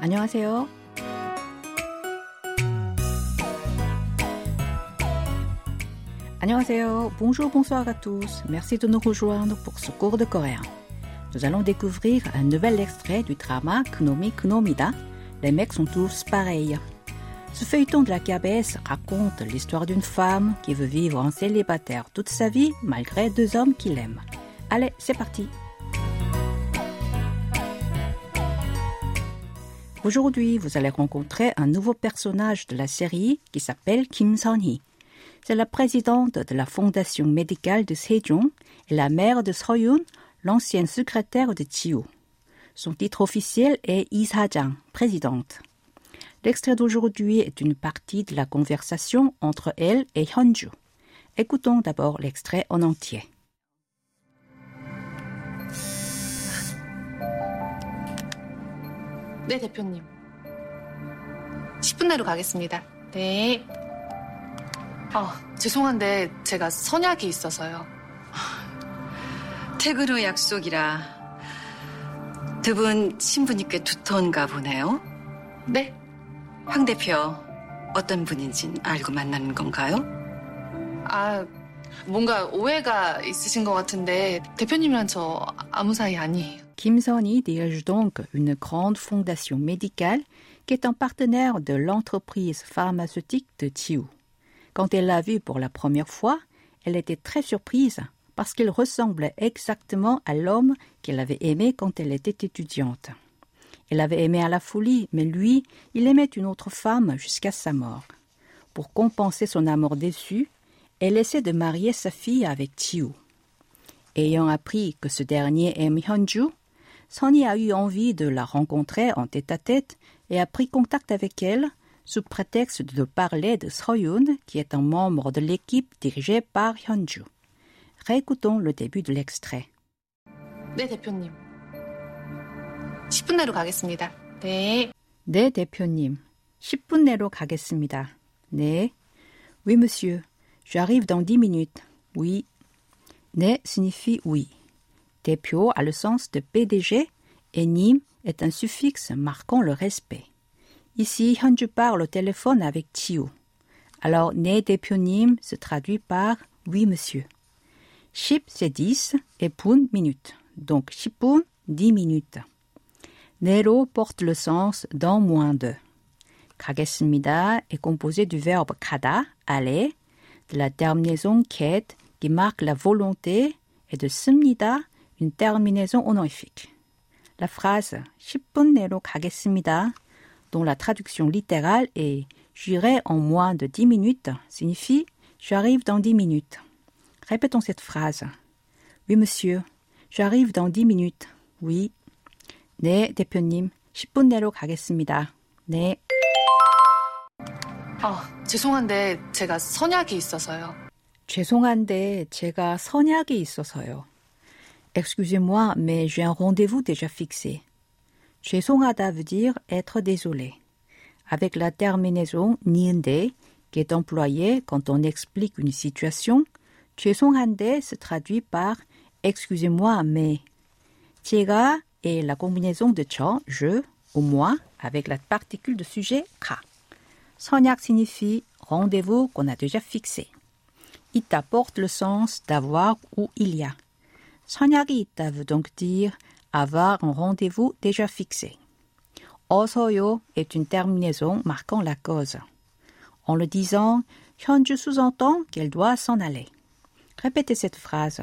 안녕하세요. 안녕하세요. Bonjour, bonsoir à tous. Merci de nous rejoindre pour ce cours de coréen. Nous allons découvrir un nouvel extrait du drama Kunomi Kunomida. Les mecs sont tous pareils. Ce feuilleton de la KBS raconte l'histoire d'une femme qui veut vivre en célibataire toute sa vie malgré deux hommes qui l'aiment. Allez, c'est parti. Aujourd'hui, vous allez rencontrer un nouveau personnage de la série qui s'appelle Kim Son-hee. C'est la présidente de la fondation médicale de Sejong et la mère de Soyun, l'ancienne secrétaire de Chiu. Son titre officiel est Isajang, présidente. L'extrait d'aujourd'hui est une partie de la conversation entre elle et Hyunju. Écoutons d'abord l'extrait en entier. 네, 대표님. 10분 내로 가겠습니다. 네. 아, 죄송한데 제가 선약이 있어서요. 퇴근 후 약속이라 두분 친분이 꽤 두터운가 보네요. 네? 황 대표 어떤 분인진 알고 만나는 건가요? 아, 뭔가 오해가 있으신 것 같은데 대표님이랑 저 아무 사이 아니에요. Kim Son-hee dirige donc une grande fondation médicale qui est un partenaire de l'entreprise pharmaceutique de Chiu. Quand elle l'a vu pour la première fois, elle était très surprise parce qu'il ressemblait exactement à l'homme qu'elle avait aimé quand elle était étudiante. Elle avait aimé à la folie, mais lui, il aimait une autre femme jusqu'à sa mort. Pour compenser son amour déçu, elle essaie de marier sa fille avec Chiu. Ayant appris que ce dernier aime Hyunju, Sonny a eu envie de la rencontrer en tête-à-tête et a pris contact avec elle sous prétexte de parler de Soyun, qui est un membre de l'équipe dirigée par Hyunju. Réécoutons le début de l'extrait. 네, 대표님. 10분 내로 가겠습니다. 네. 네, 대표님. 10분 내로 가겠습니다. 네. Oui, monsieur. J'arrive dans 10 minutes. Oui. 네 signifie oui. 대표 a le sens de PDG et 님 est un suffixe marquant le respect. Ici, Hyunju parle au téléphone avec Chiu. Alors, 네 대표님 se traduit par oui, monsieur. 10 c'est 10 et 분 minute. Donc 10분, 10 minutes. 네로 porte le sens dans moins de. 가겠습니다 est composé du verbe 가다, aller, de la terminaison ket qui marque la volonté et de 씁니다, une terminaison honorifique. La phrase 10분 내로 가겠습니다, dont la traduction littérale est J'irai en moins de 10 minutes signifie J'arrive dans 10 minutes. Répétons cette phrase. Oui, monsieur. J'arrive dans 10 minutes. Oui. 네, 대표님. 10분 내로 가겠습니다. 네. 아, 죄송한데 제가 선약이 있어서요. 죄송한데 제가 선약이 있어서요. Excusez-moi, mais j'ai un rendez-vous déjà fixé. 죄송하다 veut dire être désolé. Avec la terminaison 니은데 qui est employée quand on explique une situation, 죄송한데 se traduit par excusez-moi, mais. 제가 est la combinaison de 저, je ou moi avec la particule de sujet 가. 선약 signifie rendez-vous qu'on a déjà fixé. It apporte le sens d'avoir ou il y a. 선약이 있다 veut donc dire avoir un rendez-vous déjà fixé. 어서요 est une terminaison marquant la cause. En le disant, Hyunju sous-entend qu'elle doit s'en aller. Répétez cette phrase.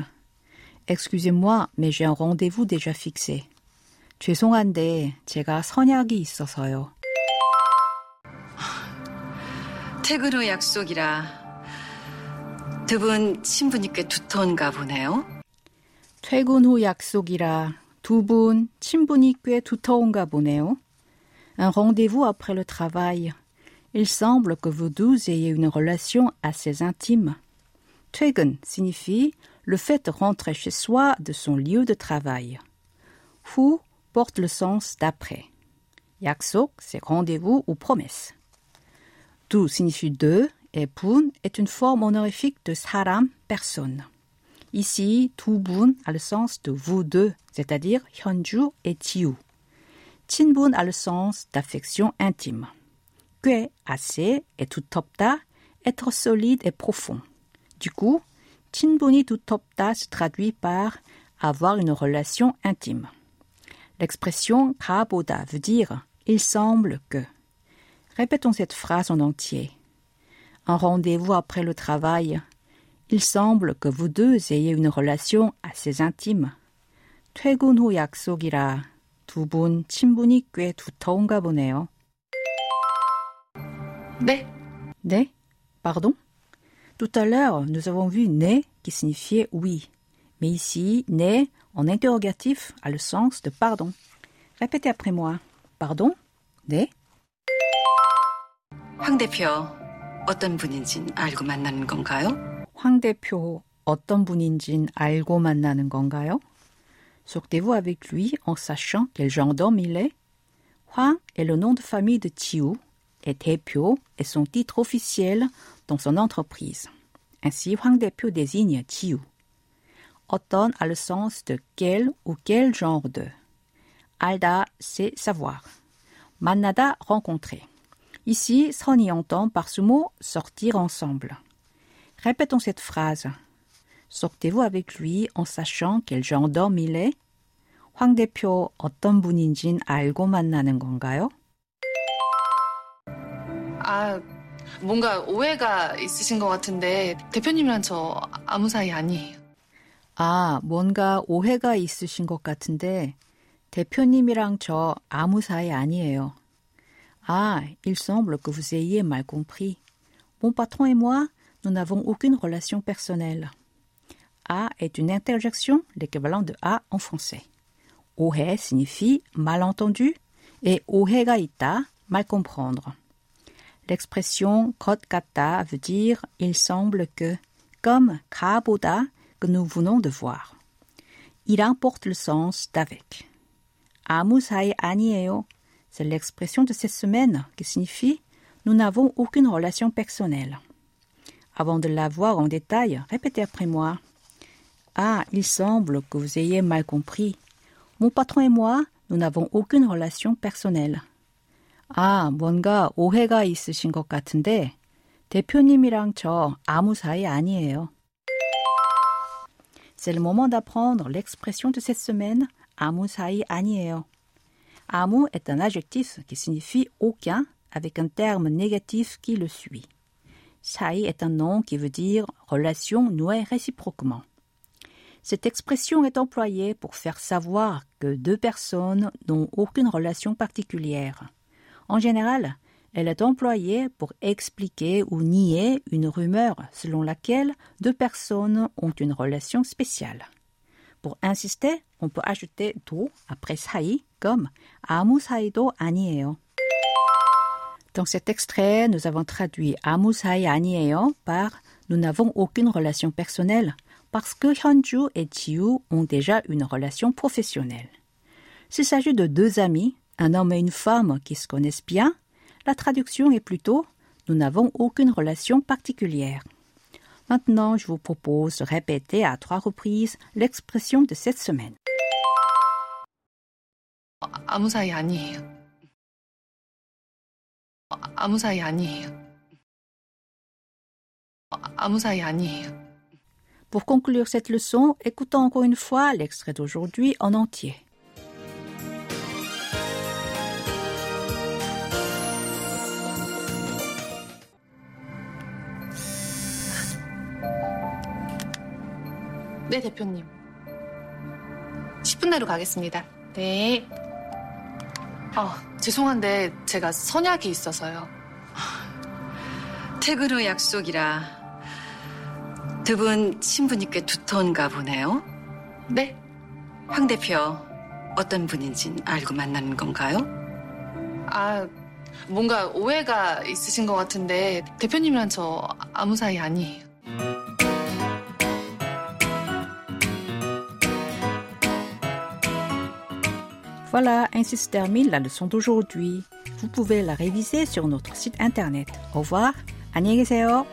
Excusez-moi, mais j'ai un rendez-vous déjà fixé. 죄송한데 제가 선약이 있어서요. 퇴근 후 약속이라 두 분 친분이 꽤 두터운가 보네요. 퇴근 후 약속이라 두 분 친분이 꽤 두터운가 보네요. Un rendez-vous après le travail. Il semble que vous deux ayez une relation assez intime. 퇴근 signifie le fait de rentrer chez soi de son lieu de travail. 후 porte le sens d'après. 약속, c'est rendez-vous ou promesse. 두 signifie deux et 분 est une forme honorifique de 사람, personne. Ici, Tubun a le sens de vous deux, c'est-à-dire Hyunju et Tiu. Chinbun a le sens d'affection intime. Que, assez et tutopta, être solide et profond. Du coup, Chinbuni tutopta se traduit par avoir une relation intime. L'expression kaboda veut dire il semble que. Répétons cette phrase en entier. Un rendez-vous après le travail Il semble que vous deux ayez une relation assez intime. 퇴근 후 약속이라 두 분 친분이 꽤 두터운가 보네요. 네. 네? Pardon? Tout à l'heure, nous avons vu né qui signifiait oui. Mais ici, né en interrogatif a le sens de pardon. Répétez après moi. Pardon? 네? 황 대표 어떤 분인진 알고 만나는 건가요? 황 대표 어떤 분인진 알고 만나는 건가요? Sortez-vous avec lui en sachant quel genre d'homme il est? Hwang est le nom de famille de Chiu et 대표 est son titre officiel dans son entreprise. Ainsi, Hwang 대표 désigne Chiu. 어떤 a le sens de quel ou quel genre de. 알다, c'est savoir. 만나다, rencontrer. Ici, 선이 entend par ce mot sortir ensemble. Répétons cette phrase. Sortez-vous avec lui en sachant quel genre d'homme il est? 황 대표 어떤 분인진 알고 만나는 건가요? 아, 뭔가 오해가 있으신 것 같은데 대표님이랑 저 아무 사이 아니에요. 아, 뭔가 오해가 있으신 것 같은데 대표님이랑 저 아무 사이 아니에요. Ah, il semble que vous ayez mal compris. Mon patron et moi, nous n'avons aucune relation personnelle. A est une interjection, l'équivalent de A en français. Ohe signifie malentendu et ohegaita, mal comprendre. L'expression kotkata veut dire il semble que, comme kaboda que nous venons de voir. Il importe le sens d'avec. Amusai anieo, c'est l'expression de cette semaine qui signifie nous n'avons aucune relation personnelle. Avant de la voir en détail, répétez après moi. Ah, il semble que vous ayez mal compris. Mon patron et moi, nous n'avons aucune relation personnelle. 아, 뭔가 오해가 있으신 것 같은데 대표님이랑 저 아무 사이 아니에요. C'est le moment d'apprendre l'expression de cette semaine 아무 사이 아니에요. 아무 est un adjectif qui signifie aucun avec un terme négatif qui le suit. 사이 est un nom qui veut dire relation nouée réciproquement. Cette expression est employée pour faire savoir que deux personnes n'ont aucune relation particulière. En général, elle est employée pour expliquer ou nier une rumeur selon laquelle deux personnes ont une relation spéciale. Pour insister, on peut ajouter do après 사이 comme 아무 사이도 아니에요. Dans cet extrait, nous avons traduit 아무 사이 아니에요 par nous n'avons aucune relation personnelle parce que Hyunju et Jiu ont déjà une relation professionnelle. S'il s'agit de deux amis, un homme et une femme qui se connaissent bien, la traduction est plutôt nous n'avons aucune relation particulière. Maintenant, je vous propose de répéter à trois reprises l'expression de cette semaine. 아무 사이 아니에요. 아무 사이 아니에요. 아무 사이 아니에요. Pour conclure cette leçon, écoutons encore une fois l'extrait d'aujourd'hui en entier. 네, 대표님. 10분 내로 가겠습니다. 네. 아, 죄송한데 제가 선약이 있어서요. 퇴근 후 약속이라 두 분 친분이 꽤 두터운가 보네요. 네? 황 대표 어떤 분인진 알고 만나는 건가요? 아, 뭔가 오해가 있으신 것 같은데 대표님이랑 저 아무 사이 아니에요. Voilà, ainsi se termine la leçon d'aujourd'hui. Vous pouvez la réviser sur notre site internet. Au revoir, 안녕히 계세요.